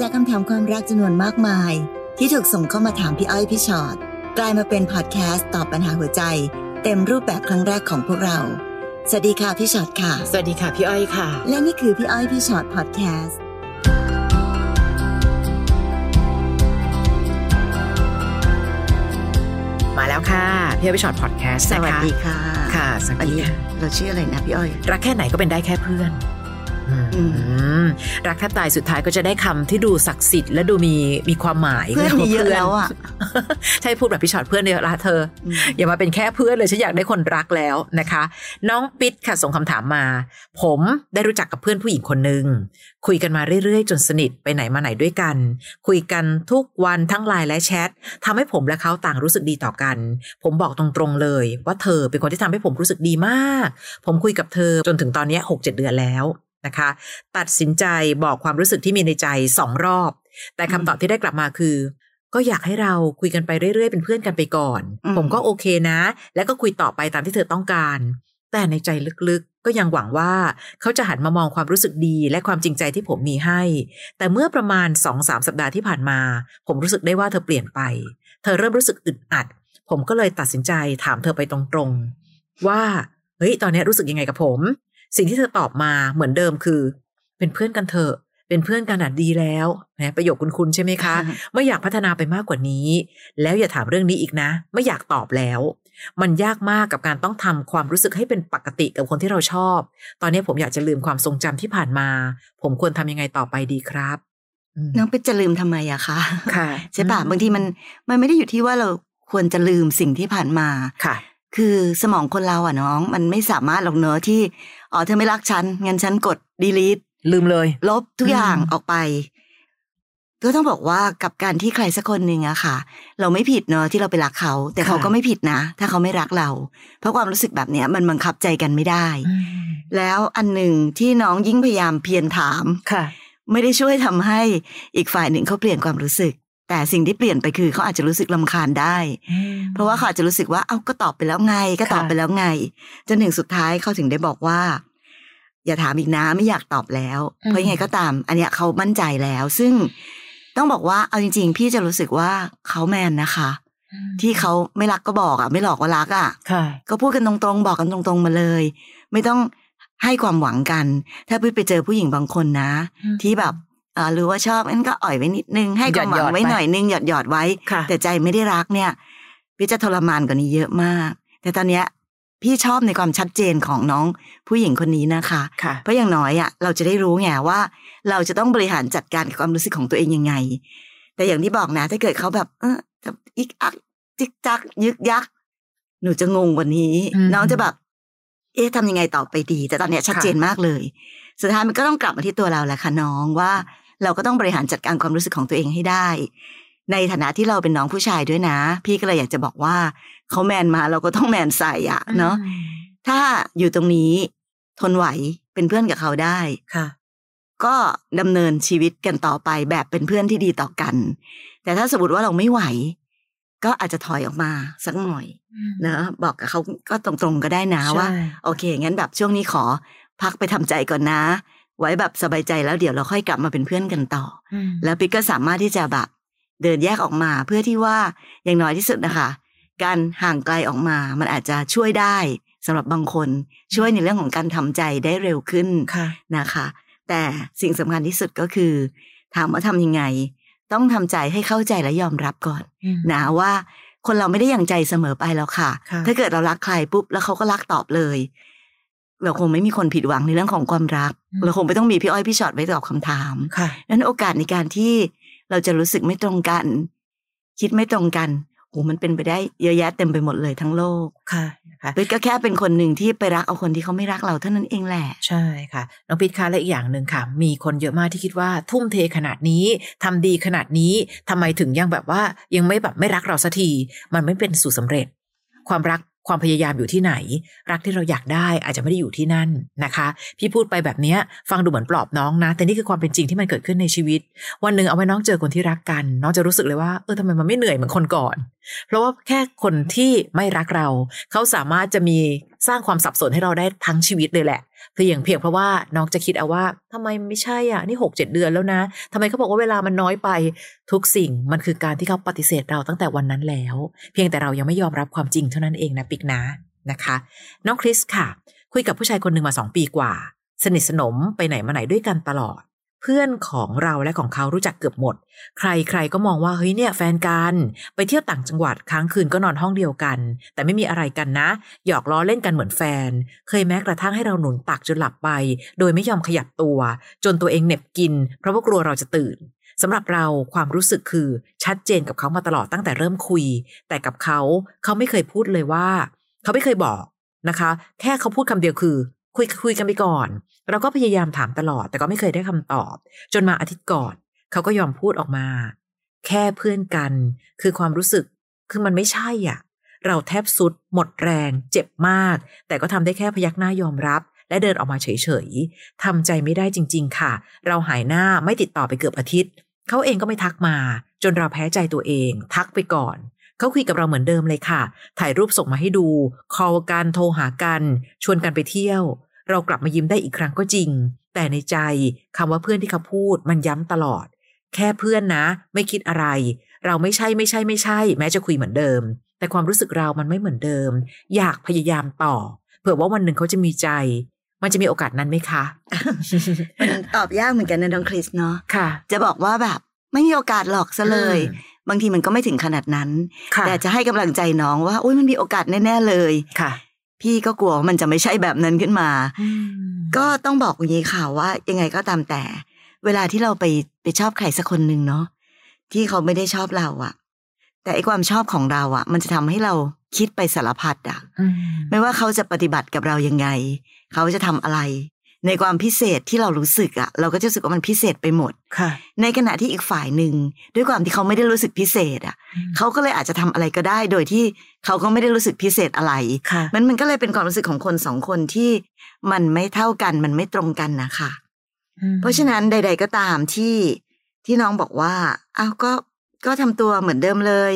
จากคำถามความรักจำนวนมากมาย ที่ถูกส่งเข้ามาถามพี่อ้อยพี่ชอ็อตกลายมาเป็นพอดแคสต์ตอบปัญหาหัวใจ เต็มรูปแบบครั้งแรกของพวกเรา สวัสดีค่ะพี่ชอ็อตค่ะ สวัสดีค่ะพี่อ้อยค่ะ และนี่คือพี่อ้อยพี่ชอ็อตพอดแคสต์มาแล้วค่ะพี่อ้อยพี่ชอตพอดแคสต์สนะคะวัสดีค่ะค่ะสวัสอันดีนี้ค่ะเราชื่ออะไรนะพี่อ้อย รักแค่ไหนก็เป็นได้แค่เพื่อนอืมอืม รักแทบตายสุดท้ายก็จะได้คำที่ดูศักดิ์สิทธิ์และดูมีมีความหมายเพื่อนมีเยอะแล้วอะใช่พูดแบบพี่ชอตเพื่อนเยอะละเธออืมอย่ามาเป็นแค่เพื่อนเลยฉันอยากได้คนรักแล้วนะคะ น้องปิ๊ดค่ะส่งคำถามมา ผมได้รู้จักกับเพื่อนผู้หญิงคนหนึ่งคุยกันมาเรื่อยๆ จนสนิทไปไหนมาไหนด้วยกัน คุยกันทุกวันทั้งไลน์และแชททำให้ผมและเขาต่างรู้สึกดีต่อกัน ผมบอกตรงๆเลย ว่าเธอเป็นคนที่ทำให้ผมรู้สึกดีมาก ผมคุยกับเธอจนถึงตอนนี้หกเจ็ดเดือนแล้ว นะคะ ตัดสินใจบอกความรู้สึกที่มีในใจสองรอบ แต่คำตอบที่ได้กลับมาคือ ก็อยากให้เราคุยกันไปเรื่อยๆ เป็นเพื่อนกันไปก่อนอืมผมก็โอเคนะ แล้วก็คุยต่อไปตามที่เธอต้องการ แต่ในใจลึกๆ ก็ยังหวังว่าเขาจะหันมามองความรู้สึกดีและความจริงใจที่ผมมีให้ แต่เมื่อประมาณสองสามสัปดาห์ที่ผ่านมา ผมรู้สึกได้ว่าเธอเปลี่ยนไป เธอเริ่มรู้สึกอึดอัด ผมก็เลยตัดสินใจถามเธอไปตรงๆว่าเฮ้ย ตอนนี้รู้สึกยังไงกับผม สิ่งที่เธอตอบมาเหมือนเดิมคือ เป็นเพื่อนกันเถอะ เป็นเพื่อนกันอะดีแล้วนะประโยคคุณคุณใช่ไหมคะ ไม่อยากพัฒนาไปมากกว่านี้ แล้วอย่าถามเรื่องนี้อีกนะ ไม่อยากตอบแล้ว มันยากมากกับการต้องทำความรู้สึกให้เป็นปกติกับคนที่เราชอบ ตอนนี้ผมอยากจะลืมความทรงจำที่ผ่านมา ผมควรทำยังไงต่อไปดีครับอืมน้องเป็ดจะลืมทำไมอะคะค่ะใช่ปะบางทีมันมันไม่ได้อยู่ที่ว่าเราควรจะลืมสิ่งที่ผ่านมาค่ะ คือสมองคนเราอะน้อง มันไม่สามารถหรอกเนอะที่อ๋อเธอไม่รักฉันงั้นฉันกด delete ลืมเลย ลบทุกอย่างอืมออกไป ก็ต้องบอกว่ากับการที่ใครสักคนหนึ่งอะค่ะ เราไม่ผิดเนอะที่เราไปรักเขา แต่เขาก็ไม่ผิดนะ ถ้าเขาไม่รักเรา เพราะความรู้สึกแบบเนี้ย มันบังคับใจกันไม่ได้อืมแล้วอันหนึ่งที่น้องยิ่งพยายามเพียรถามค่ะ ไม่ได้ช่วยทำให้อีกฝ่ายหนึ่งเขาเปลี่ยนความรู้สึก แต่สิ่งที่เปลี่ยนไปคือเขาอาจจะรู้สึกลำคาญได้ เพราะว่าเขาอาจจะรู้สึกว่าเอ้าก็ตอบไปแล้วไง ก็ตอบค่ะไปแล้วไง จนถึงสุดท้ายเขาถึงได้บอกว่า อย่าถามอีกนะไม่อยากตอบแล้ว เพราะยังไงก็ตาม อันเนี้ยเขามั่นใจแล้ว ซึ่งต้องบอกว่าเอาจริง ๆ พี่จะรู้สึกว่าเขาแมนนะคะ ที่เขาไม่รักก็บอกอะ ไม่หลอกว่ารักอะค่ะก็พูดกันตรงๆ บอกกันตรงๆมาเลย ไม่ต้องให้ความหวังกัน ถ้าพี่ไปเจอผู้หญิงบางคนนะอืมที่แบบ อ่ารู้ว่าชอบงั้นก็อ่อยไว้นิดนึงให้ความหวังไว้หยอดๆไปหน่อยนึงหยอดหยอดๆไว้ค่ะแต่ใจไม่ได้รักเนี่ย พี่จะทรมานกว่านี้เยอะมาก แต่ตอนเนี้ยพี่ชอบในความชัดเจนของน้องผู้หญิงคนนี้นะคะค่ะเพราะอย่างน้อยอะเราจะได้รู้ไงว่า เราจะต้องบริหารจัดการกับความรู้สึกของตัวเองยังไง แต่อย่างที่บอกนะ ถ้าเกิดเขาแบบ เออจะอิกอักจิกจัก ยึกยักหนูจะงงกว่านี้อืมน้องจะแบบ เอ๊ะทำยังไงต่อไปดี แต่ตอนเนี้ยชัดเจนมากเลย สุดท้ายมันก็ต้องกลับมาที่ตัวเราแหละค่ะน้องว่า เราก็ต้องบริหารจัดการความรู้สึกของตัวเองให้ได้ ในฐานะที่เราเป็นน้องผู้ชายด้วยนะ พี่ก็เลยอยากจะบอกว่าเขาแมนมาเราก็ต้องแมนใส่อะเนาะถ้าอยู่ตรงนี้ทนไหวเป็นเพื่อนกับเขาได้ค่ะ ก็ดำเนินชีวิตกันต่อไปแบบเป็นเพื่อนที่ดีต่อกัน แต่ถ้าสมมติว่าเราไม่ไหว ก็อาจจะถอยออกมาสักหน่อยเนอะบอกกับเขาก็ตรงๆก็ได้นะว่าใช่โอเคงั้นแบบช่วงนี้ขอพักไปทำใจก่อนนะ ไว้แบบสบายใจแล้วเดี๋ยวเราค่อยกลับมาเป็นเพื่อนกันต่ออืมแล้วปิ๊กก็สามารถที่จะแบบเดินแยกออกมาเพื่อที่ว่าอย่างน้อยที่สุดนะคะ การห่างไกลออกมามันอาจจะช่วยได้สำหรับบางคนช่วยในเรื่องของการทำใจได้เร็วขึ้นค่ะนะคะ แต่สิ่งสำคัญที่สุดก็คือ ถามว่าทำยังไง ต้องทำใจให้เข้าใจและยอมรับก่อนอืมนะว่าคนเราไม่ได้อย่างใจเสมอไปแล้วค่ะค่ะ ถ้าเกิดเรารักใครปุ๊บแล้วเขาก็รักตอบเลย เราคงไม่มีคนผิดหวังในเรื่องของความรัก เราคงไม่ต้องมีพี่อ้อยพี่ชอตไว้ตอบคำถามค่ะนั้นโอกาสในการที่เราจะรู้สึกไม่ตรงกัน คิดไม่ตรงกันโหมันเป็นไปได้เยอะแยะเต็มไปหมดเลยทั้งโลกค่ะนะคะเป๊กก็แค่เป็นคนหนึ่งที่ไปรักเอาคนที่เขาไม่รักเราเท่านั้นเองแหละ ใช่ค่ะ น้องปิ๊ดคะและอีกอย่างหนึ่งค่ะ มีคนเยอะมากที่คิดว่า ทุ่มเทขนาดนี้ทำดีขนาดนี้ทำไมถึงยังแบบว่ายังไม่แบบไม่รักเราสักที มันไม่เป็นสู่สำเร็จ ความรัก ความพยายามอยู่ที่ไหน รักที่เราอยากได้อาจจะไม่ได้อยู่ที่นั่นนะคะ พี่พูดไปแบบนี้ฟังดูเหมือนปลอบน้องนะ แต่นี่คือความเป็นจริงที่มันเกิดขึ้นในชีวิต วันหนึ่งเอาไว้น้องเจอคนที่รักกัน น้องจะรู้สึกเลยว่าเออทำไมมันไม่เหนื่อยเหมือนคนก่อน เพราะว่าแค่คนที่ไม่รักเรา เขาสามารถจะมีสร้างความสับสนให้เราได้ทั้งชีวิตเลยแหละ เพียงเพียงเพราะว่าน้องจะคิดเอาว่าทำไมไม่ใช่อะนี่หกเจ็ดเดือนแล้วนะทำไมเขาบอกว่าเวลามันน้อยไปทุกสิ่งมันคือการที่เขาปฏิเสธเราตั้งแต่วันนั้นแล้ว เพียงแต่เรายังไม่ยอมรับความจริงเท่านั้นเองนะปิกนะนะคะ น้องคริสค่ะ คุยกับผู้ชายคนหนึ่งมาสองปีกว่า สนิทสนมไปไหนมาไหนด้วยกันตลอด พื่อนของเราและของเขารู้จักเกือบหมด ใครใครก็มองว่าเฮ้ยเนี่ยแฟนกันไปเที่ยวต่างจังหวัดค้างคืนก็นอนห้องเดียวกัน แต่ไม่มีอะไรกันนะ หยอกล้อเล่นกันเหมือนแฟน เคยแม้กระทั่งให้เราหนุนตักจนหลับไป โดยไม่ยอมขยับตัว จนตัวเองเหน็บกิน เพราะว่ากลัวเราจะตื่นสำหรับเราความรู้สึกคือชัดเจนกับเขามาตลอดตั้งแต่เริ่มคุย แต่กับเขาเขาไม่เคยพูดเลยว่า เขาไม่เคยบอกนะคะ แค่เขาพูดคำเดียวคือ คุยคุยกันไปก่อน เราก็พยายามถามตลอด แต่ก็ไม่เคยได้คำตอบ จนมาอาทิตย์ก่อนเขาก็ยอมพูดออกมา แค่เพื่อนกัน คือความรู้สึกคือมันไม่ใช่อะ เราแทบสุด หมดแรง เจ็บมาก แต่ก็ทำได้แค่พยักหน้ายอมรับ และเดินออกมาเฉยๆทำใจไม่ได้จริง ๆ ค่ะ เราหายหน้าไม่ติดต่อไปเกือบอาทิตย์เขาเองก็ไม่ทักมา จนเราแพ้ใจตัวเอง ทักไปก่อนเขาคุยกับเราเหมือนเดิมเลยค่ะ ถ่ายรูปส่งมาให้ดู คอลกัน โทรหากัน ชวนกันไปเที่ยว เรากลับมายิ้มได้อีกครั้งก็จริง แต่ในใจคำว่าเพื่อนที่เขาพูดมันย้ำตลอด แค่เพื่อนนะ ไม่คิดอะไร เราไม่ใช่ไม่ใช่ไม่ใช่ แม้จะคุยเหมือนเดิม แต่ความรู้สึกเรามันไม่เหมือนเดิม อยากพยายามต่อ เผื่อว่าวันหนึ่งเขาจะมีใจ มันจะมีโอกาสนั้นไหมคะมันตอบยากเหมือนกันนะน้องคริสเนาะค่ะ จะบอกว่าแบบไม่มีโอกาสหรอกซะเลยอืมบางทีมันก็ไม่ถึงขนาดนั้นค่ะแต่จะให้กำลังใจน้องว่าอุ้ยมันมีโอกาสแน่ ๆ เลยค่ะ พี่ก็กลัวว่ามันจะไม่ใช่แบบนั้นขึ้นมาอืมก็ต้องบอกอย่างนี้ค่ะว่า ยังไงก็ตามแต่ เวลาที่เราไปไปชอบใครสักคนหนึ่งเนาะที่เขาไม่ได้ชอบเราอะแต่ไอความชอบของเราอะมันจะทำให้เราคิดไปสารพัดอะอืมไม่ว่าเขาจะปฏิบัติกับเรายังไง เขาจะทำอะไร ในความพิเศษที่เรารู้สึกอะเราก็จะรู้สึกว่ามันพิเศษไปหมดค่ะ ในขณะที่อีกฝ่ายหนึ่งด้วยความที่เขาไม่ได้รู้สึกพิเศษอะเขาก็เลยอาจจะทำอะไรก็ได้ โดยที่เขาก็ไม่ได้รู้สึกพิเศษอะไรค่ะมันมันก็เลยเป็นความรู้สึกของคนสองคนที่มันไม่เท่ากันมันไม่ตรงกันนะคะเพราะฉะนั้นใด ๆ ก็ตามที่ที่น้องบอกว่าอ้าวก็ก็ทำตัวเหมือนเดิมเลย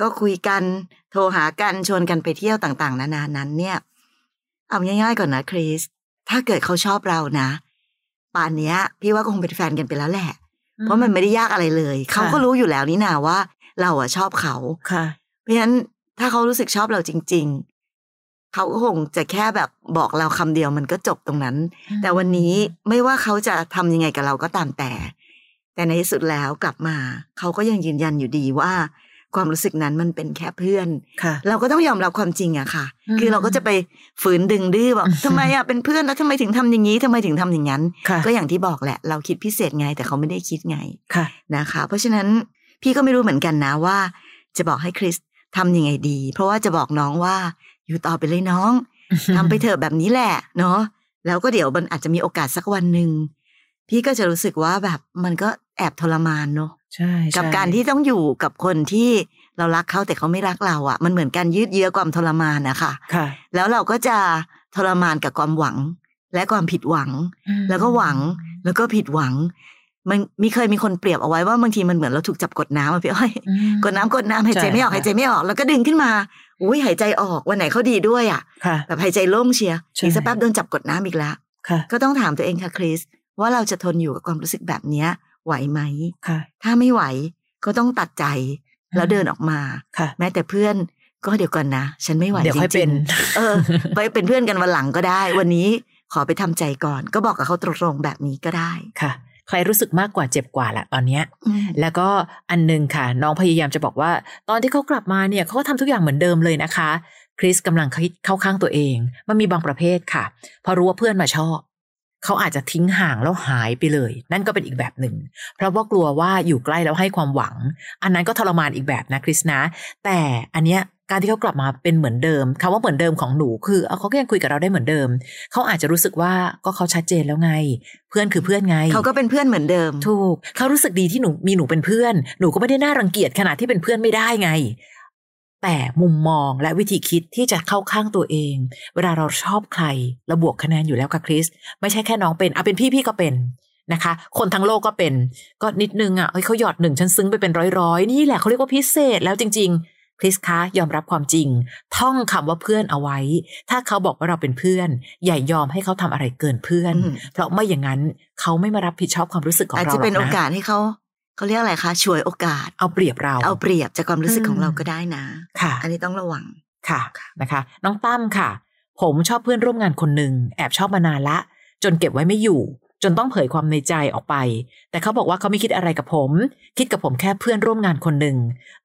ก็คุยกันโทรหากันชวนกันไปเที่ยวต่าง ๆ นานานั้นเนี่ย เอาง่ายๆก่อนนะคริส ถ้าเกิดเขาชอบเรานะ ป่านเนี้ย พี่ว่าก็คงเป็นแฟนกันไปแล้วแหละ เพราะมันไม่ได้ยากอะไรเลย เขาก็รู้อยู่แล้วนี่นาว่า เราอะชอบเขาค่ะ เพราะฉะนั้นถ้าเขารู้สึกชอบเราจริง ๆ เขาก็คงจะแค่แบบบอกเราคำเดียวมันก็จบตรงนั้น แต่วันนี้ไม่ว่าเขาจะทำยังไงกับเราก็ตามแต่ แต่ในที่สุดแล้วกลับมา เขาก็ยังยืนยันอยู่ดีว่า ความรู้สึกนั้นมันเป็นแค่เพื่อนค่ะเราก็ต้องยอมรับความจริงอะค่ะอืมคือเราก็จะไปฝืนดึงดื้อบอกทำไมอะเป็นเพื่อนแล้วทำไมถึงทำอย่างนี้ทำไมถึงทำอย่างนั้นค่ะก็อย่างที่บอกแหละ เราคิดพิเศษไงแต่เขาไม่ได้คิดไงค่ะนะคะ เพราะฉะนั้นพี่ก็ไม่รู้เหมือนกันนะว่า จะบอกให้คริสทำยังไงดี เพราะว่าจะบอกน้องว่าอยู่ต่อไปเลยน้องทำไปเถอะแบบนี้แหละเนาะแล้วก็เดี๋ยวมันอาจจะมีโอกาสสักวันหนึ่งพี่ก็จะรู้สึกว่าแบบมันก็แอบทรมานเนาะ ใช่ใช่กับการที่ต้องอยู่กับคนที่เรารักเขาแต่เขาไม่รักเราอะ่ะ มันเหมือนการยืดเยื้อความทรมานนะคะค่ะ แล้วเราก็จะทรมานกับความหวัง และความผิดหวัง แล้วก็หวังแล้วก็ผิดหวัง มันมีเคยมีคนเปรียบเอาไว้ว่าบางทีมันเหมือนเราถูกจับกดน้ำอะพี่อ้อยอืมกดน้ำกดน้ำหายใจไม่ออกใช่หายใจไม่ออก แล้วก็ดึงขึ้นมาอุ้ยหายใจออกวันไหนเขาดีด้วยอะ่ะค่ะแบบหายใจโล่งเชียร์ใช่อีกสักแป๊บโดนจับกดน้ำอีกแล้วค่ะก็ต้องถามตัวเองค่ะคริสว่าเราจะทนอยู่กับความรู้สึกแบบเนี้ย ไหวไหมค่ะถ้าไม่ไหวก็ต้องตัดใจ แล้วเดินออกมาค่ะแม้แต่เพื่อนก็เดี๋ยวก่อนนะ ฉันไม่ไหวเดี๋ยวค่อยจริงๆเป็นเออ ไปเป็นเพื่อนกันวันหลังก็ได้ วันนี้ขอไปทำใจก่อน ก็บอกกับเขาตรงๆแบบนี้ก็ได้ค่ะ ใครรู้สึกมากกว่าเจ็บกว่าแหละตอนเนี้ยอืมแล้วก็อันหนึงค่ะ น้องพยายามจะบอกว่า ตอนที่เขากลับมาเนี่ยเขาก็ทำทุกอย่างเหมือนเดิมเลยนะคะคริสกำลังคิดเข้าข้างตัวเอง มันมีบางประเภทค่ะ พอรู้ว่าเพื่อนมาชอบ เขาอาจจะทิ้งห่างแล้วหายไปเลย นั่นก็เป็นอีกแบบหนึ่ง เพราะว่ากลัวว่าอยู่ใกล้แล้วให้ความหวัง อันนั้นก็ทรมานอีกแบบนะคริสนะ แต่อันเนี้ยการที่เขากลับมาเป็นเหมือนเดิมคำว่าเหมือนเดิมของหนูคือเอาเขาก็ยังคุยกับเราได้เหมือนเดิม เขาอาจจะรู้สึกว่าก็เขาชัดเจนแล้วไง เพื่อนคือเพื่อนไง เขาก็เป็นเพื่อนเหมือนเดิม ถูก เขารู้สึกดีที่หนูมีหนูเป็นเพื่อน หนูก็ไม่ได้น่ารังเกียจขนาดที่เป็นเพื่อนไม่ได้ไง แต่มุมมองและวิธีคิดที่จะเข้าข้างตัวเอง เวลาเราชอบใครเราบวกคะแนนอยู่แล้วค่ะคริส ไม่ใช่แค่น้องเป็นเอาเป็นพี่พี่ก็เป็นนะคะ คนทั้งโลกก็เป็นก็นิดนึงอะเฮ้ยเขาหยอดหนึ่งฉันซึ้งไปเป็นร้อยร้อยๆ นี่แหละเขาเรียกว่าพิเศษแล้วจริง ๆ คริสคะยอมรับความจริง ท่องคำว่าเพื่อนเอาไว้ ถ้าเขาบอกว่าเราเป็นเพื่อน อย่ายอมให้เขาทำอะไรเกินเพื่อนอืมเพราะไม่อย่างนั้นเขาไม่มารับผิดชอบความรู้สึกของอาจเราจะเป็นหรโออกนะกาสให้เขา เขาเรียกอะไรคะช่วยโอกาส เอาเปรียบเรา เอาเปรียบจากความรู้สึกของอืมเราก็ได้นะ ค่ะ อันนี้ต้องระวัง ค่ะ นะคะ น้องตั้มค่ะ ผมชอบเพื่อนร่วมงานคนหนึ่งแอบชอบมานานละ จนเก็บไว้ไม่อยู่ จนต้องเผยความในใจออกไป แต่เขาบอกว่าเขาไม่คิดอะไรกับผม คิดกับผมแค่เพื่อนร่วมงานคนหนึ่ง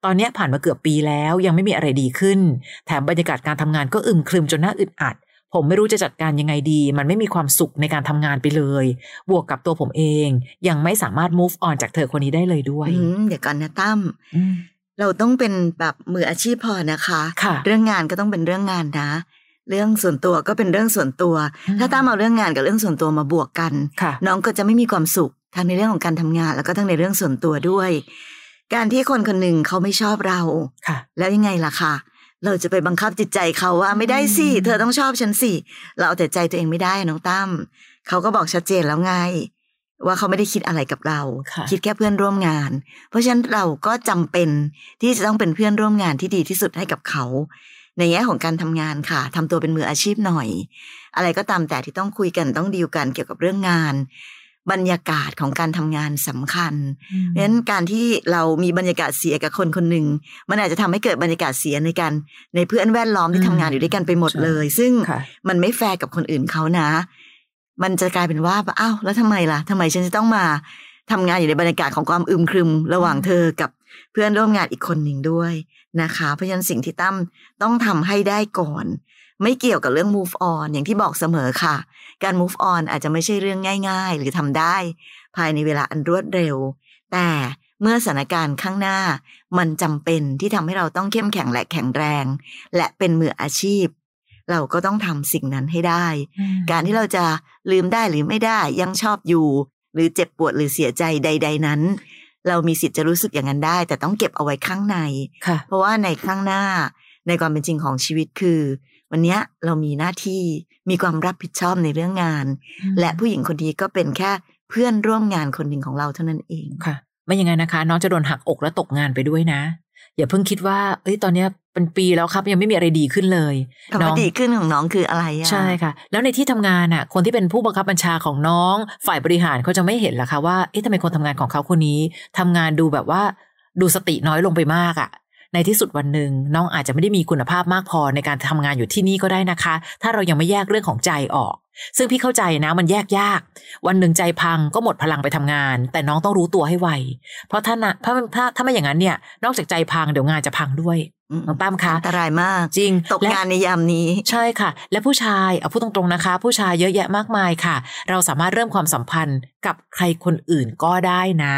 ตอนเนี้ยผ่านมาเกือบปีแล้วยังไม่มีอะไรดีขึ้น แถมบรรยากาศการทำงานก็อึมครึมจนน่าอึดอัด ผมไม่รู้จะจัดการยังไงดี มันไม่มีความสุขในการทำงานไปเลย บวกกับตัวผมเอง ยังไม่สามารถ move on จากเธอคนนี้ได้เลยด้วยอืมเดี๋ยวก่อนนะตั้มอืมเราต้องเป็นแบบมืออาชีพพอนะคะค่ะเรื่องงานก็ต้องเป็นเรื่องงานนะ เรื่องส่วนตัวก็เป็นเรื่องส่วนตัวอืมถ้าตั้มเอาเรื่องงานกับเรื่องส่วนตัวมาบวกกันค่ะน้องก็จะไม่มีความสุขทั้งในเรื่องของการทำงาน แล้วก็ทั้งในเรื่องส่วนตัวด้วย การที่คนคนหนึ่งเขาไม่ชอบเราค่ะแล้วยังไงล่ะคะ เราจะไปบังคับจิตใจเขาว่าไม่ได้สิอืมเธอต้องชอบฉันสิเราเอาแต่ใจตัวเองไม่ได้น้องตั้มเขาก็บอกชัดเจนแล้วไงว่าเขาไม่ได้คิดอะไรกับเราค่ะคิดแค่เพื่อนร่วมงาน เพราะฉะนั้นเราก็จำเป็นที่จะต้องเป็นเพื่อนร่วมงานที่ดีที่สุดให้กับเขา ในแง่ของการทำงานค่ะทำตัวเป็นมืออาชีพหน่อย อะไรก็ตามแต่ที่ต้องคุยกันต้องดีลกันเกี่ยวกับเรื่องงาน บรรยากาศของการทำงานสำคัญ เพราะฉะนั้นการที่เรามีบรรยากาศเสียกับคนคนหนึ่ง มันอาจจะทำให้เกิดบรรยากาศเสียในการในเพื่อนแวดล้อมที่อืมทำงานอยู่ด้วยกันไปหมดใช่เลย ซึ่งค่ะมันไม่แฟร์กับคนอื่นเขานะ มันจะกลายเป็นว่าอ้าวแล้วทำไมล่ะทำไมฉันจะต้องมาทำงานอยู่ในบรรยากาศของความอึมครึม ระหว่างเธอกับเพื่อนร่วมงานอีกคนหนึ่งด้วยนะคะ เพราะฉะนั้นสิ่งที่ตั้มต้องทำให้ได้ก่อน ไม่เกี่ยวกับเรื่อง move on อย่างที่บอกเสมอค่ะ การ move on อาจจะไม่ใช่เรื่องง่าย ๆ หรือทำได้ ภายในเวลาอันรวดเร็ว แต่เมื่อสถานการณ์ข้างหน้า มันจำเป็นที่ทำให้เราต้องเข้มแข็งและแข็งแรง และเป็นมืออาชีพ เราก็ต้องทำสิ่งนั้นให้ได้ การที่เราจะลืมได้หรือไม่ได้ยังชอบอยู่ หรือเจ็บปวดหรือเสียใจใด ๆ นั้น เรามีสิทธิ์จะรู้สึกอย่างนั้นได้ แต่ต้องเก็บเอาไว้ข้างในค่ะเพราะว่าในข้างหน้าในความเป็นจริงของชีวิตคือ วันเนี้ยเรามีหน้าที่มีความรับผิดชอบในเรื่องงาน และผู้หญิงคนนี้ก็เป็นแค่เพื่อนร่วมงานคนหนึ่งของเราเท่านั้นเองค่ะ ไม่ยังไงนะคะ น้องจะโดนหักอกและตกงานไปด้วยนะ อย่าเพิ่งคิดว่า เอ้ยตอนเนี้ยเป็นปีแล้วครับ ยังไม่มีอะไรดีขึ้นเลยคำว่าดีขึ้นของน้องคืออะไรอะใช่ค่ะ แล้วในที่ทำงานอะคนที่เป็นผู้บังคับบัญชาของน้อง ฝ่ายบริหารเขาจะไม่เห็นหรอคะว่าเอ๊ะทำไมคนทำงานของเขาคนนี้ทำงานดูแบบว่าดูสติน้อยลงไปมากอะ ในที่สุดวันหนึ่งน้องอาจจะไม่ได้มีคุณภาพมากพอในการทำงานอยู่ที่นี่ก็ได้นะคะ ถ้าเรายังไม่แยกเรื่องของใจออก ซึ่งพี่เข้าใจนะมันแยกยาก วันหนึ่งใจพังก็หมดพลังไปทำงาน แต่น้องต้องรู้ตัวให้ไว เพราะถ้านะถ้าถ้าถ้าไม่อย่างนั้นเนี่ย นอกจากใจพังเดี๋ยวงานจะพังด้วยอืมน้องตั้มคะอันตรายมากจริงตกและงานในยามนี้ ใช่ค่ะ และผู้ชายเอาพูดตรงๆนะคะ ผู้ชายเยอะแยะมากมายค่ะ เราสามารถเริ่มความสัมพันธ์กับใครคนอื่นก็ได้นะ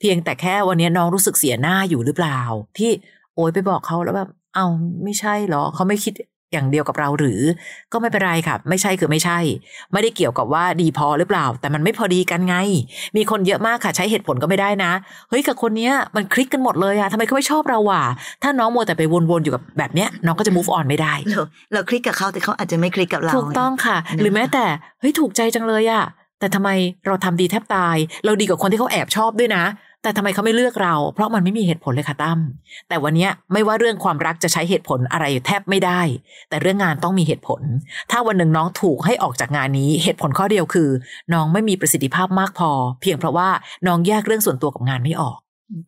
เพียงแต่แค่วันนี้น้องรู้สึกเสียหน้าอยู่หรือเปล่า ที่ โอยไปบอกเขาแล้วแบบเอาไม่ใช่เหรอเขาไม่คิดอย่างเดียวกับเราหรือ ก็ไม่เป็นไรค่ะ ไม่ใช่คือไม่ใช่ ไม่ได้เกี่ยวกับว่าดีพอหรือเปล่า แต่มันไม่พอดีกันไง มีคนเยอะมากค่ะ ใช้เหตุผลก็ไม่ได้นะเฮ้ยกับคนเนี้ยมันคลิกกันหมดเลยอะทำไมเขาไม่ชอบเราวะถ้าน้องมัวแต่ไปวนๆอยู่กับแบบเนี้ย น้องก็จะ move on ไม่ได้เราเราคลิกกับเขาแต่เขาอาจจะไม่คลิกกับเราถูกต้องค่ะนะคะหรือแม้แต่เฮ้ยถูกใจจังเลยอะแต่ทำไมเราทำดีแทบตาย เราดีกว่าคนที่เขาแอบชอบด้วยนะ แต่ทำไมเขาไม่เลือกเรา เพราะมันไม่มีเหตุผลเลยค่ะตั้มแต่วันเนี้ยไม่ว่าเรื่องความรักจะใช้เหตุผลอะไรแทบไม่ได้ แต่เรื่องงานต้องมีเหตุผล ถ้าวันหนึ่งน้องถูกให้ออกจากงานนี้เหตุผลข้อเดียวคือ น้องไม่มีประสิทธิภาพมากพอ เพียงเพราะว่าน้องแยกเรื่องส่วนตัวกับงานไม่ออก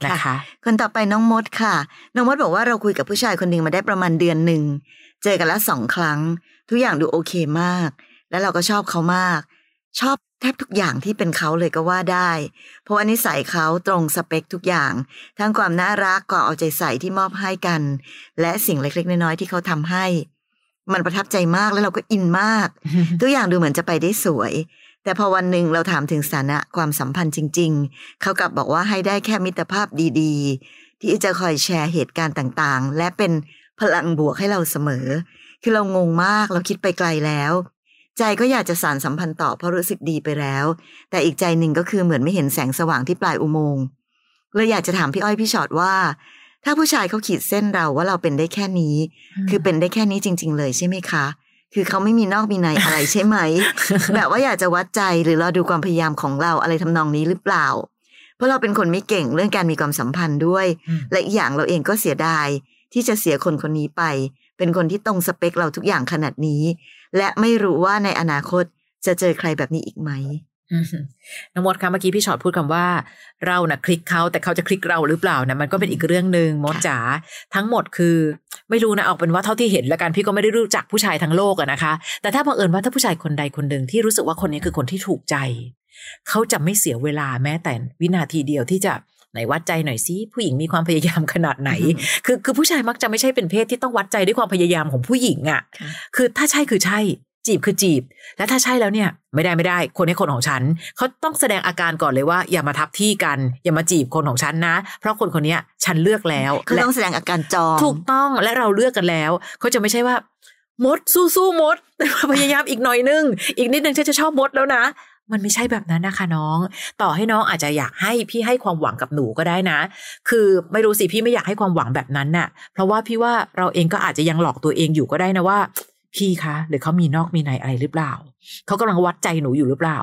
นะคะคนต่อไปน้องมดค่ะ น้องมดบอกว่าเราคุยกับผู้ชายคนหนึ่งมาได้ประมาณเดือนหนึ่ง เจอกันละสองครั้ง ทุกอย่างดูโอเคมาก แล้วเราก็ชอบเขามาก ชอบแทบทุกอย่างที่เป็นเขาเลยก็ว่าได้ เพราะว่านิสัยเขาตรงสเปคทุกอย่าง ทั้งความน่ารักความเอาใจใส่ที่มอบให้กัน และสิ่งเล็กๆน้อยๆที่เขาทำให้ มันประทับใจมากแล้วเราก็อินมาก ทุกอย่างดูเหมือนจะไปได้สวย แต่พอวันหนึ่งเราถามถึงสถานะความสัมพันธ์จริง ๆ เขากลับบอกว่าให้ได้แค่มิตรภาพดีๆ ที่จะคอยแชร์เหตุการณ์ต่างๆ และเป็นพลังบวกให้เราเสมอ คือเรางงมากเราคิดไปไกลแล้ว ใจก็อยากจะสานสัมพันธ์ต่อเพราะรู้สึกดีไปแล้ว แต่อีกใจหนึ่งก็คือเหมือนไม่เห็นแสงสว่างที่ปลายอุโมงค์เลยอยากจะถามพี่อ้อยพี่ชอตว่า ถ้าผู้ชายเขาขีดเส้นเราว่าเราเป็นได้แค่นี้ คือเป็นได้แค่นี้จริง ๆ เลยใช่ไหมคะ คือเขาไม่มีนอกมีในอะไรใช่ไหม แบบว่าอยากจะวัดใจหรือรอดูความพยายามของเราอะไรทำนองนี้หรือเปล่า เพราะเราเป็นคนไม่เก่งเรื่องการมีความสัมพันธ์ด้วยอืมและอีกอย่างเราเองก็เสียดายที่จะเสียคนคนนี้ไป เป็นคนที่ตรงสเปคเราทุกอย่างขนาดนี้ และไม่รู้ว่าในอนาคตจะเจอใครแบบนี้อีกไหมอืมน้องมดคะเมื่อกี้พี่ชอตพูดคำว่า เรานะ่ะคลิกเขาแต่เขาจะคลิกเราหรือเปล่านะมันก็เป็นอีกเรื่องหนึ่งมดจ๋าทั้งหมดคือ ไม่รู้นะเอาเป็นว่าเท่าที่เห็นแล้วกันพี่ก็ไม่ได้รู้จักผู้ชายทั้งโลกอะนะคะ แต่ถ้าบังเอิญว่าถ้าผู้ชายคนใดคนหนึ่งที่รู้สึกว่าคนนี้คือคนที่ถูกใจ เขาจะไม่เสียเวลาแม้แต่วินาทีเดียวที่จะ ไหนวัดใจหน่อยสิผู้หญิงมีความพยายามขนาดไหน คือคือผู้ชายมักจะไม่ใช่เป็นเพศที่ต้องวัดใจด้วยความพยายามของผู้หญิงอะ่ะค่ะคือถ้าใช่คือใช่ จีบคือจีบ และถ้าใช่แล้วเนี่ย ไม่ได้ไม่ได้ คนนี้คนของฉันเขาต้องแสดงอาการก่อนเลยว่า อย่ามาทับที่กัน อย่ามาจีบคนของฉันนะ เพราะคนคนเนี้ยฉันเลือกแล้วเขาและต้องแสดงอาการจองถูกต้องและเราเลือกกันแล้วเขาจะไม่ใช่ว่ามดสู้สู้มด แต่ว่าพยายามอีกหน่อยนึง อีกนิดนึงฉันจะชอบมดแล้วนะ มันไม่ใช่แบบนั้นนะคะน้อง ต่อให้น้องอาจจะอยากให้พี่ให้ความหวังกับหนูก็ได้นะ คือไม่รู้สิพี่ไม่อยากให้ความหวังแบบนั้นน่ะ เพราะว่าพี่ว่าเราเองก็อาจจะยังหลอกตัวเองอยู่ก็ได้นะว่า พี่คะ หรือเขามีนอกมีในอะไรหรือเปล่า เขากำลังวัดใจหนูอยู่หรือเปล่า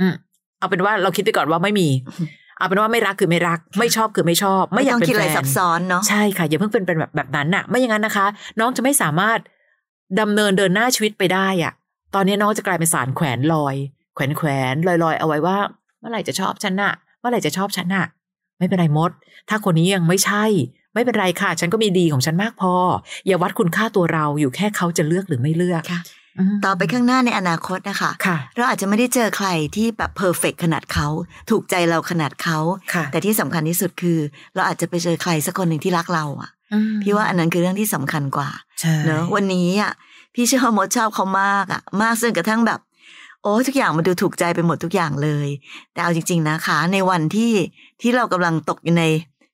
อืมเอาเป็นว่าเราคิดไปก่อนว่าไม่มี เอาเป็นว่าไม่รักคือไม่รัก ไม่ชอบคือไม่ชอบ ไม่ไม่อยากต้องเป็นคิดอะไรแฟนซับซ้อนเนาะใช่ค่ะอย่าเพิ่งเป็นเป็นแบบแบบนั้นน่ะ ไม่อย่างนั้นนะคะ น้องจะไม่สามารถดำเนินเดินหน้าชีวิตไปได้อะ ตอนนี้น้องจะกลายเป็นสารแขวนลอย แขวนแขวนลอยลอยเอาไว้ว่า เมื่อไหร่จะชอบฉันน่ะ เมื่อไหร่จะชอบฉันน่ะ ไม่เป็นไรมด ถ้าคนนี้ยังไม่ใช่ ไม่เป็นไรค่ะ ฉันก็มีดีของฉันมากพอ อย่าวัดคุณค่าตัวเราอยู่แค่เขาจะเลือกหรือไม่เลือกค่ะมต่อไปข้างหน้าในอนาคตนะคะค่ะเราอาจจะไม่ได้เจอใครที่แบบเพอร์เฟกขนาดเขา ถูกใจเราขนาดเขาค่ะแต่ที่สำคัญที่สุดคือ เราอาจจะไปเจอใครสักคนหนึ่งที่รักเราอะอืมพี่ว่าอันนั้นคือเรื่องที่สำคัญกว่าใช่เนอะวันนี้อะพี่เชื่อว่ามดชอบเขามากอะ มากจนกระทั่งแบบ โอ้ทุกอย่างมันดูถูกใจไปหมดทุกอย่างเลย แต่เอาจริง ๆนะคะ ในวันที่ที่เรากำลังตกอยู่ใน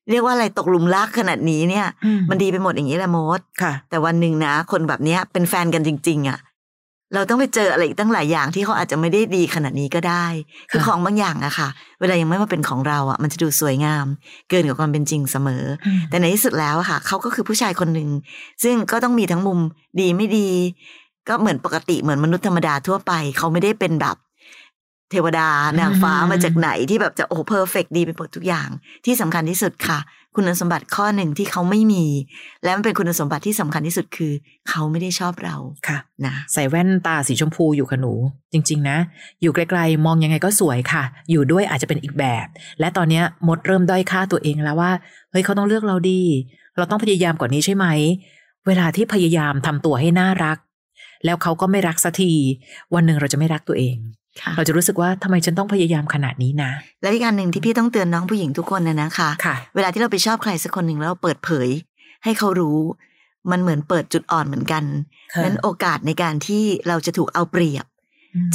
เรียกว่าอะไรตกหลุมรักขนาดนี้เนี่ยอืมันดีไปหมดอย่างนี้แหละมดค่ะ แต่วันหนึ่งนะ คนแบบเนี้ยเป็นแฟนกันจริง ๆอะเราต้องไปเจออะไรอีกตั้งหลายอย่างที่เขาอาจจะไม่ได้ดีขนาดนี้ก็ได้ คือค่ะของบางอย่างอะค่ะ เวลายังไม่มาเป็นของเราอะมันจะดูสวยงาม เกินกว่าความเป็นจริงเสมออืมแต่ในที่สุดแล้วอะค่ะ เขาก็คือผู้ชายคนหนึ่งซึ่งก็ต้องมีทั้งมุมดีไม่ดี ก็เหมือนปกติเหมือนมนุษย์ธรรมดาทั่วไป เขาไม่ได้เป็นแบบเทวดานางฟ้าอืมมาจากไหนที่แบบจะโอ้เพอร์เฟกดีไปหมดทุกอย่าง ที่สำคัญที่สุดค่ะ คุณสมบัติข้อหนึ่งที่เขาไม่มี และมันเป็นคุณสมบัติที่สำคัญที่สุดคือ เขาไม่ได้ชอบเราค่ะนะใส่แว่นตาสีชมพูอยู่ค่ะหนู จริง ๆ นะ อยู่ไกลๆมองยังไงก็สวยค่ะ อยู่ด้วยอาจจะเป็นอีกแบบ และตอนเนี้ยมดเริ่มด้อยค่าตัวเองแล้วว่าเฮ้ยเขาต้องเลือกเราดี เราต้องพยายามกว่านี้ใช่ไหมเวลาที่พยายามทำตัวให้น่ารัก แล้วเขาก็ไม่รักสักที วันหนึ่งเราจะไม่รักตัวเองค่ะเราจะรู้สึกว่าทำไมฉันต้องพยายามขนาดนี้นะ และอีกอันหนึ่งที่พี่ต้องเตือนน้องผู้หญิงทุกคนนะนะคะค่ะเวลาที่เราไปชอบใครสักคนหนึ่งแล้วเราเปิดเผย ให้เขารู้ มันเหมือนเปิดจุดอ่อนเหมือนกันค่ะนั้นโอกาสในการที่เราจะถูกเอาเปรียบ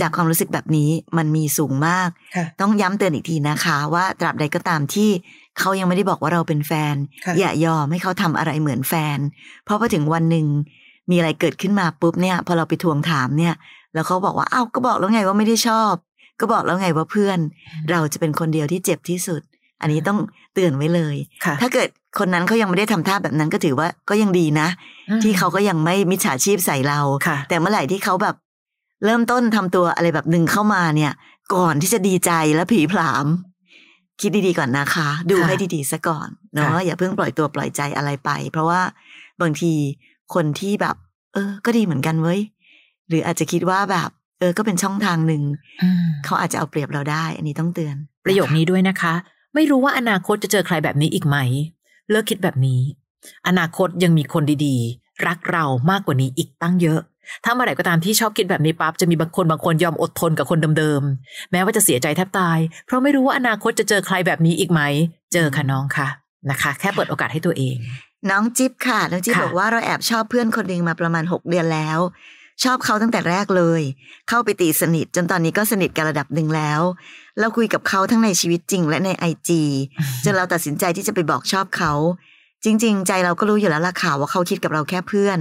จากความรู้สึกแบบนี้มันมีสูงมากค่ะต้องย้ำเตือนอีกทีนะคะ ว่าตราบใดก็ตามที่เขายังไม่ได้บอกว่าเราเป็นแฟนค่ะอย่ายอมให้เขาทำอะไรเหมือนแฟน เพราะพอถึงวันหนึ่ง มีอะไรเกิดขึ้นมาปุ๊บเนี่ย พอเราไปทวงถามเนี่ย แล้วเขาบอกว่าอ้าวก็บอกแล้วไงว่าไม่ได้ชอบ ก็บอกแล้วไงว่าเพื่อน เราจะเป็นคนเดียวที่เจ็บที่สุด อันนี้ต้องเตือนไว้เลยค่ะถ้าเกิดคนนั้นเขายังไม่ได้ทำท่าแบบนั้นก็ถือว่าก็ยังดีนะอืมที่เขาก็ยังไม่มิจฉาชีพใส่เราค่ะแต่เมื่อไหร่ที่เขาแบบ เริ่มต้นทำตัวอะไรแบบหนึ่งเข้ามาเนี่ย ก่อนที่จะดีใจและผีผลาม คิดดีๆก่อนนะคะ ดูค่ะให้ดีๆซะก่อนเนาะค่ะอย่าเพิ่งปล่อยตัวปล่อยใจอะไรไป เพราะว่าบางที คนที่แบบ เออ ก็ดีเหมือนกันเว้ย หรืออาจจะคิดว่าแบบ เออ ก็เป็นช่องทางหนึ่งอืมเขาอาจจะเอาเปรียบเราได้ อันนี้ต้องเตือน ประโยคนี้ด้วยนะคะ ไม่รู้ว่าอนาคตจะเจอใครแบบนี้อีกไหม เลิกคิดแบบนี้ อนาคตยังมีคนดีๆ รักเรามากกว่านี้อีกตั้งเยอะ ถ้าเมื่อไหร่ก็ตามที่ชอบคิดแบบนี้ปั๊บจะมีบางคนบางคนยอมอดทนกับคนเดิมๆ แม้ว่าจะเสียใจแทบตาย เพราะไม่รู้ว่าอนาคตจะเจอใครแบบนี้อีกไหม เจอค่ะน้องค่ะนะคะ แค่เปิดโอกาสให้ตัวเอง น้องจิ๊บค่ะ น้องจิ๊บค่ะบอกว่าเราแอบชอบเพื่อนคนหนึ่งมาประมาณหกเดือนแล้ว ชอบเขาตั้งแต่แรกเลย เข้าไปตีสนิทจนตอนนี้ก็สนิทกันระดับหนึ่งแล้ว เราคุยกับเขาทั้งในชีวิตจริงและในไอจีจนเราตัดสินใจที่จะไปบอกชอบเขา จริง ๆ ใจเราก็รู้อยู่แล้วล่ะค่ะว่าเขาคิดกับเราแค่เพื่อน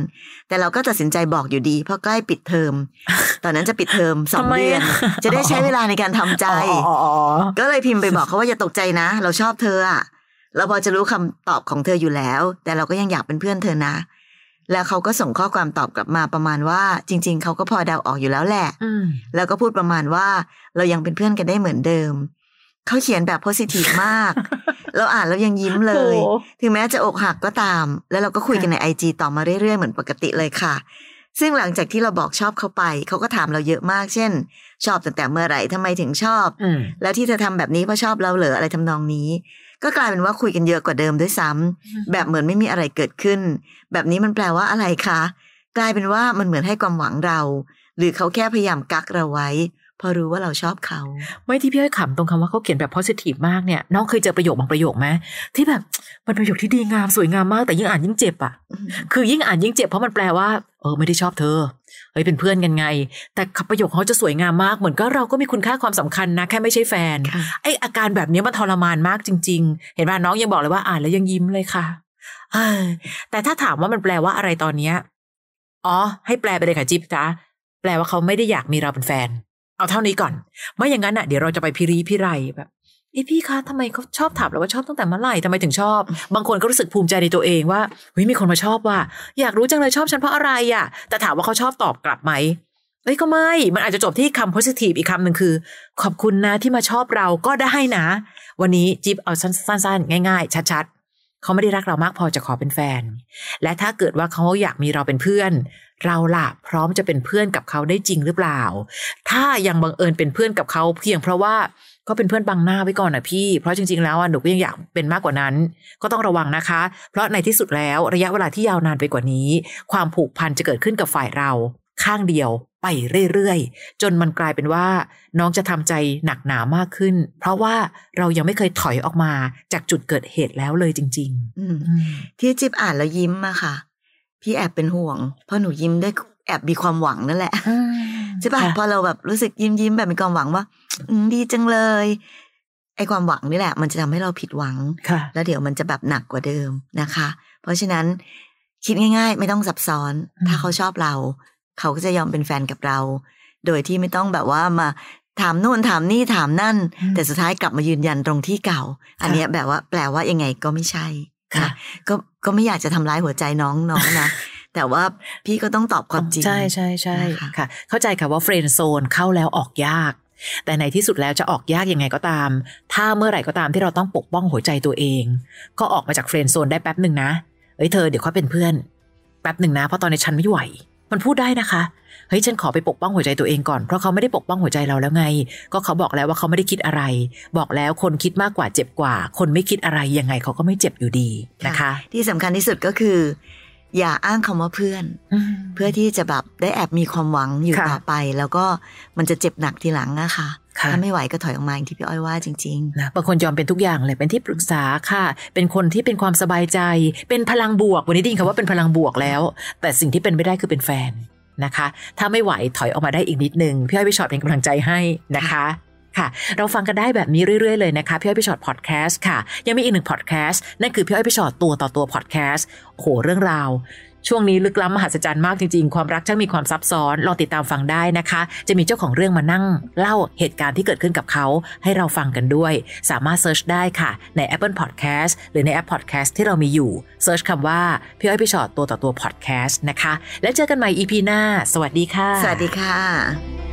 แต่เราก็ตัดสินใจบอกอยู่ดีเพราะใกล้ปิดเทอมตอนนั้นจะปิดเทอมสองทำไมเดือนอะจะได้ใช้เวลาในการทำใจอ๋ออ๋ออ๋อก็เลยพิมพ์ไปบอกเขาว่าอย่าตกใจนะ เราชอบเธออะ เราพอจะรู้คำตอบของเธออยู่แล้ว แต่เราก็ยังอยากเป็นเพื่อนเธอนะ แล้วเขาก็ส่งข้อความตอบกลับมาประมาณว่า จริง ๆ เขาก็พอเดาออกอยู่แล้วแหละอืมแล้วก็พูดประมาณว่า เรายังเป็นเพื่อนกันได้เหมือนเดิมเขาเขียนแบบโพสิทีฟมาก เราอ่านแล้วยังยิ้มเลยโอ้ถึงแม้จะอกหักก็ตาม แล้วเราก็คุยกันในไอจต่อมาเรื่อยๆ เหมือนปกติเลยค่ะ ซึ่งหลังจากที่เราบอกชอบเขาไป เขาก็ถามเราเยอะมาก เช่น ชอบตั้งแต่เมื่อไหร่ทำไมถึงชอบอืมแล้วที่เธอทำแบบนี้เพราะชอบเราเหรออะไรทำนองนี้ ก็กลายเป็นว่าคุยกันเยอะกว่าเดิมด้วยซ้ำแบบเหมือนไม่มีอะไรเกิดขึ้น แบบนี้มันแปลว่าอะไรคะ กลายเป็นว่ามันเหมือนให้ความหวังเรา หรือเขาแค่พยายามกักเราไว้พอรู้ว่าเราชอบเขา ไม่ที่พี่อ้อยขำตรงคำว่าเขาเขียนแบบ positive มากเนี่ยน้องเคยเจอประโยคบางประโยคไหมที่แบบมันประโยคที่ดีงามสวยงามมากแต่ยิ่งอ่านยิ่งเจ็บอะ คือยิ่งอ่านยิ่งเจ็บเพราะมันแปลว่า เออไม่ได้ชอบเธอ เฮ้ยเป็นเพื่อนกันไง แต่ประโยคเขาจะสวยงามมากเหมือนก็เราก็มีคุณค่าความสำคัญนะ แค่ไม่ใช่แฟนค่ะไออาการแบบนี้มันทรมานมากจริง ๆ เห็นป่ะน้องยังบอกเลยว่าอ่านแล้วยังยิ้มเลยค่ะเออแต่ถ้าถามว่ามันแปลว่าอะไรตอนเนี้ยอ๋อ ให้แปลไปเลยค่ะจิ๊บจ้าแปลว่าเขาไม่ได้อยากมีเราเป็นแฟน เอาเท่านี้ก่อน ไม่อย่างนั้นอะเดี๋ยวเราจะไปพิรีพิไรแบบ เอ้พี่คะทำไมเขาชอบถามเราว่าชอบตั้งแต่เมื่อไหร่ทำไมถึงชอบ บางคนก็รู้สึกภูมิใจในตัวเองว่าเฮ้ยมีคนมาชอบว่าอยากรู้จังเลยชอบฉันเพราะอะไรอะ แต่ถามว่าเขาชอบตอบกลับไหมเอ้ยก็ไม่ มันอาจจะจบที่คำ positive อีกคำหนึ่งคือ ขอบคุณนะที่มาชอบเราก็ได้นะ วันนี้จิ๊บเอาสั้นๆ ง่ายๆ ชัดๆ เขาไม่ได้รักเรามากพอจะขอเป็นแฟน และถ้าเกิดว่าเขาอยากมีเราเป็นเพื่อน เราล่ะพร้อมจะเป็นเพื่อนกับเขาได้จริงหรือเปล่า ถ้ายังบังเอิญเป็นเพื่อนกับเขาเพียงเพราะว่า ก็เป็นเพื่อนบังหน้าไว้ก่อนนะพี่ เพราะจริงๆแล้วอะหนูก็ยังอยากเป็นมากกว่านั้น ก็ต้องระวังนะคะ เพราะในที่สุดแล้วระยะเวลาที่ยาวนานไปกว่านี้ ความผูกพันจะเกิดขึ้นกับฝ่ายเรา ข้างเดียวไปเรื่อยๆ จนมันกลายเป็นว่าน้องจะทำใจหนักหนามากขึ้น เพราะว่าเรายังไม่เคยถอยออกมาจากจุดเกิดเหตุแล้วเลยจริงอืมๆอืมที่จิ๊บอ่านแล้วยิ้มอะค่ะ พี่แอบเป็นห่วง เพราะหนูยิ้มได้วย แอบมีความหวังนั่นแหละใช่ปะค่พอเราแบบรู้สึกยิ้มยิ้มแบบมีความหวังว่าอืมดีจังเลยไอ้ความหวังนี่แหละ มันจะทำให้เราผิดหวังค่ะแล้วเดี๋ยวมันจะแบบหนักกว่าเดิมนะคะ เพราะฉะนั้นคิดง่าย ๆ ไม่ต้องซับซ้อนอืมถ้าเขาชอบเรา เขาก็จะยอมเป็นแฟนกับเรา โดยที่ไม่ต้องแบบว่ามาถามนู่นถามนี่ถามนั่น แต่สุดท้ายกลับมายืนยันตรงที่เก่า อันเนี้ยแบบว่า แปลว่ายังไงก็ไม่ใช่ค่ะก็ก็ไม่อยากจะทำร้ายหัวใจน้องน้องนะ แต่ว่าพี่ก็ต้องตอบความจริง ใช่ใช่ใช่นะคะค่ะ เข้าใจค่ะว่าเฟรนด์โซนเข้าแล้วออกยาก แต่ในที่สุดแล้วจะออกยากยังไงก็ตาม ถ้าเมื่อไหร่ก็ตามที่เราต้องปกป้องหัวใจตัวเอง ก็ออกมาจากเฟรนด์โซนได้แป๊บหนึ่งนะเฮ้ยเธอเดี๋ยวค่อยเป็นเพื่อน แป๊บหนึ่งนะ เพราะตอนนี้ฉันไม่ไหว มันพูดได้นะคะเฮ้ยฉันขอไปปกป้องหัวใจตัวเองก่อนเพราะเขาไม่ได้ปกป้องหัวใจเราแล้วไง ก็เขาบอกแล้วว่าเขาไม่ได้คิดอะไร บอกแล้วคนคิดมากกว่าเจ็บกว่า คนไม่คิดอะไรยังไงเขาก็ไม่เจ็บอยู่ดีนะคะ ที่สำคัญที่สุดก็คือ อย่าอ้างคำว่าเพื่อนมเพื่อที่จะแบบได้แอบมีความหวังอยู่ค่ะต่อไป แล้วก็มันจะเจ็บหนักทีหลังอะค่ะค่ะถ้าไม่ไหวก็ถอยออกมาอย่างที่พี่อ้อยว่าจริงนะบางคนยอมเป็นทุกอย่างเลยเป็นที่ปรึกษาค่ะ เป็นคนที่เป็นความสบายใจ เป็นพลังบวก วันนี้ไดยินคำว่าเป็นพลังบวกแล้ว แต่สิ่งที่เป็นไม่ได้คือเป็นแฟนนะคะ ถ้าไม่ไหวถอยออกมาได้อีกนิดนึงพี่อ้อยพี่ชอตเป็นกำลังใจให้นะคะ ค่ะ เราฟังกันได้แบบนี้เรื่อยๆเลยนะคะพี่อ้อยพี่ชอตพอดแคสต์ค่ะ ยังมีอีกหนึ่งพอดแคสต์นั่นคือพี่อ้อยพี่ฉอดตัวต่อตัวพอดแคสต์โหเรื่องราวช่วงนี้ลึกล้ำมหัศจรรย์มากจริงๆ ความรักช่างมีความซับซ้อนลองติดตามฟังได้นะคะ จะมีเจ้าของเรื่องมานั่ง เล่าเหตุการณ์ที่เกิดขึ้นกับเขา ให้เราฟังกันด้วย สามารถ search ได้ค่ะ ใน Apple Podcast หรือในแอป Podcast ที่เรามีอยู่ search คำว่า พี่อ้อยพี่ฉอดตัวต่อตัว Podcast นะคะ แล้วเจอกันใหม่ EP หน้า สวัสดีค่ะ สวัสดีค่ะ